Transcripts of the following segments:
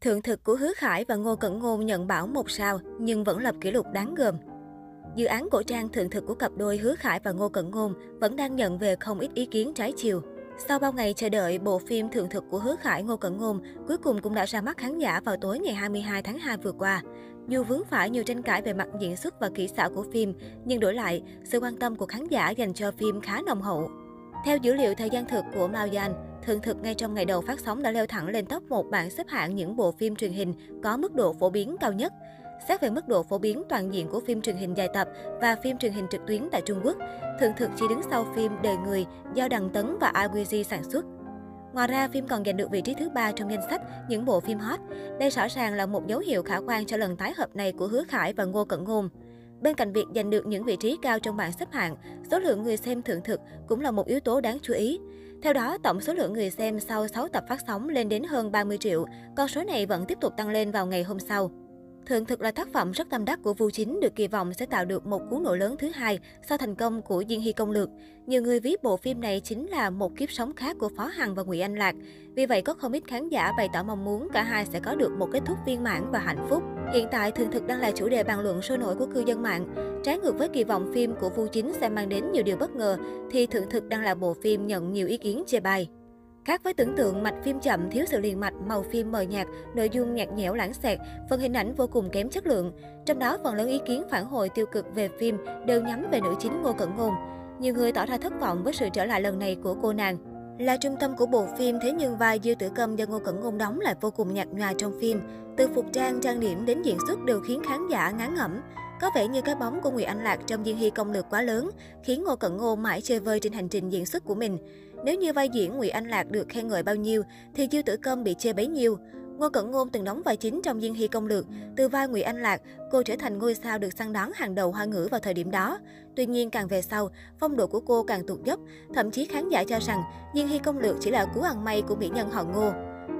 Thượng thực của Hứa Khải và Ngô Cẩn Ngôn nhận bảo một sao, nhưng vẫn lập kỷ lục đáng gờm. Dự án cổ trang thượng thực của cặp đôi Hứa Khải và Ngô Cẩn Ngôn vẫn đang nhận về không ít ý kiến trái chiều. Sau bao ngày chờ đợi, bộ phim Thượng thực của Hứa Khải Ngô Cẩn Ngôn cuối cùng cũng đã ra mắt khán giả vào tối ngày 22 tháng 2 vừa qua. Dù vướng phải nhiều tranh cãi về mặt diễn xuất và kỹ xảo của phim, nhưng đổi lại, sự quan tâm của khán giả dành cho phim khá nồng hậu. Theo dữ liệu thời gian thực của Mao Yan, Thường thực ngay trong ngày đầu phát sóng đã leo thẳng lên top 1 bảng xếp hạng những bộ phim truyền hình có mức độ phổ biến cao nhất. Xét về mức độ phổ biến toàn diện của phim truyền hình dài tập và phim truyền hình trực tuyến tại Trung Quốc, Thường thực chỉ đứng sau phim Đời Người do Đằng Tấn và IWG sản xuất. Ngoài ra, phim còn giành được vị trí thứ ba trong danh sách những bộ phim hot. Đây rõ ràng là một dấu hiệu khả quan cho lần tái hợp này của Hứa Khải và Ngô Cẩn Ngôn. Bên cạnh việc giành được những vị trí cao trong bảng xếp hạng, số lượng người xem thưởng thực cũng là một yếu tố đáng chú ý. Theo đó, tổng số lượng người xem sau 6 tập phát sóng lên đến hơn 30 triệu, con số này vẫn tiếp tục tăng lên vào ngày hôm sau. Thượng thực là tác phẩm rất tâm đắc của Vu Chính được kỳ vọng sẽ tạo được một cú nổ lớn thứ hai sau thành công của Diên Hy Công Lược. Nhiều người ví bộ phim này chính là một kiếp sống khác của Phó Hằng và Ngụy Anh Lạc. Vì vậy có không ít khán giả bày tỏ mong muốn cả hai sẽ có được một kết thúc viên mãn và hạnh phúc. Hiện tại, Thượng thực đang là chủ đề bàn luận sôi nổi của cư dân mạng. Trái ngược với kỳ vọng phim của Vu Chính sẽ mang đến nhiều điều bất ngờ, thì Thượng thực đang là bộ phim nhận nhiều ý kiến chê bai. Khác với tưởng tượng, mạch phim chậm, thiếu sự liền mạch, màu phim mờ nhạt, nội dung nhạt nhẽo lãng xẹt, phần hình ảnh vô cùng kém chất lượng. Trong đó, phần lớn ý kiến phản hồi tiêu cực về phim đều nhắm về nữ chính Ngô Cẩn Ngôn. Nhiều người tỏ ra thất vọng với sự trở lại lần này của cô nàng. Là trung tâm của bộ phim, thế nhưng vai Dư Tử Câm do Ngô Cẩn Ngôn đóng lại vô cùng nhạt nhòa trong phim. Từ phục trang, trang điểm đến diễn xuất đều khiến khán giả ngán ngẩm. Có vẻ như cái bóng của Ngụy Anh Lạc trong Diên Hy công lược quá lớn, khiến Ngô Cẩn Ngôn mãi chơi vơi trên hành trình diễn xuất của mình. Nếu như vai diễn Ngụy Anh Lạc được khen ngợi bao nhiêu, thì Dư Tử Câm bị chê bấy nhiêu. Ngô Cẩn Ngôn từng đóng vai chính trong Diên Hy công lược, từ vai Ngụy Anh Lạc, cô trở thành ngôi sao được săn đón hàng đầu hoa ngữ vào thời điểm đó. Tuy nhiên càng về sau, phong độ của cô càng tụt dốc, thậm chí khán giả cho rằng Diên Hy công lược chỉ là cú ăn may của mỹ nhân họ Ngô.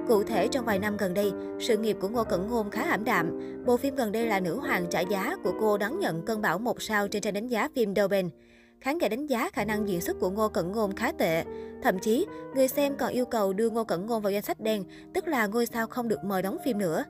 Cụ thể, trong vài năm gần đây, sự nghiệp của Ngô Cẩn Ngôn khá ảm đạm. Bộ phim gần đây là Nữ Hoàng trả giá của cô đón nhận cơn bão một sao trên trang đánh giá phim Doben. Khán giả đánh giá khả năng diễn xuất của Ngô Cẩn Ngôn khá tệ. Thậm chí, người xem còn yêu cầu đưa Ngô Cẩn Ngôn vào danh sách đen, tức là ngôi sao không được mời đóng phim nữa.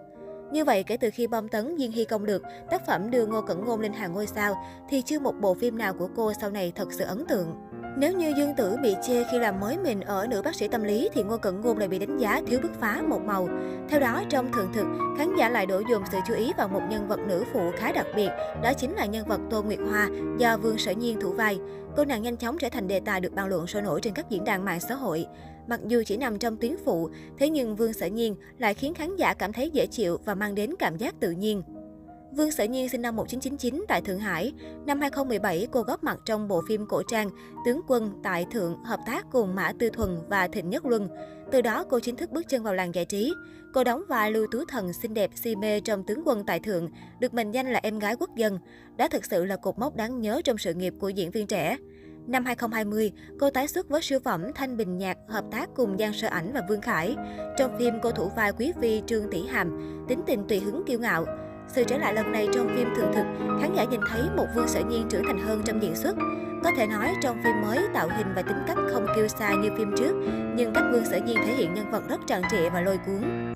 Như vậy, kể từ khi bom tấn Diên Hy công được, tác phẩm đưa Ngô Cẩn Ngôn lên hàng ngôi sao, thì chưa một bộ phim nào của cô sau này thật sự ấn tượng. Nếu như Dương Tử bị chê khi làm mới mình ở nữ bác sĩ tâm lý thì Ngô Cẩn Ngôn lại bị đánh giá thiếu bứt phá một màu. Theo đó, trong thường thực, khán giả lại đổ dồn sự chú ý vào một nhân vật nữ phụ khá đặc biệt, đó chính là nhân vật Tô Nguyệt Hoa do Vương Sở Nhiên thủ vai. Cô nàng nhanh chóng trở thành đề tài được bàn luận sôi nổi trên các diễn đàn mạng xã hội. Mặc dù chỉ nằm trong tuyến phụ, thế nhưng Vương Sở Nhiên lại khiến khán giả cảm thấy dễ chịu và mang đến cảm giác tự nhiên. Vương Sở Nhiên sinh năm 1999 tại Thượng Hải. Năm 2017, cô góp mặt trong bộ phim cổ trang Tướng quân tại Thượng hợp tác cùng Mã Tư Thuần và Thịnh Nhất Luân. Từ đó, cô chính thức bước chân vào làng giải trí. Cô đóng vai Lưu Tú Thần xinh đẹp si mê trong Tướng quân tại Thượng, được mệnh danh là em gái quốc dân. đã thực sự là cột mốc đáng nhớ trong sự nghiệp của diễn viên trẻ. Năm 2020, cô tái xuất với siêu phẩm Thanh Bình Nhạc hợp tác cùng Giang Sơ Ảnh và Vương Khải. Trong phim, cô thủ vai quý phi Trương Tỷ Hàm, tính tình tùy hứng kiêu ngạo. Sự trở lại lần này trong phim thường Thực, khán giả nhìn thấy một Vương Sở Nhiên trưởng thành hơn trong diễn xuất. Có thể nói trong phim mới tạo hình và tính cách không kiêu xa như phim trước, nhưng cách Vương Sở Nhiên thể hiện nhân vật rất tràn trịa và lôi cuốn.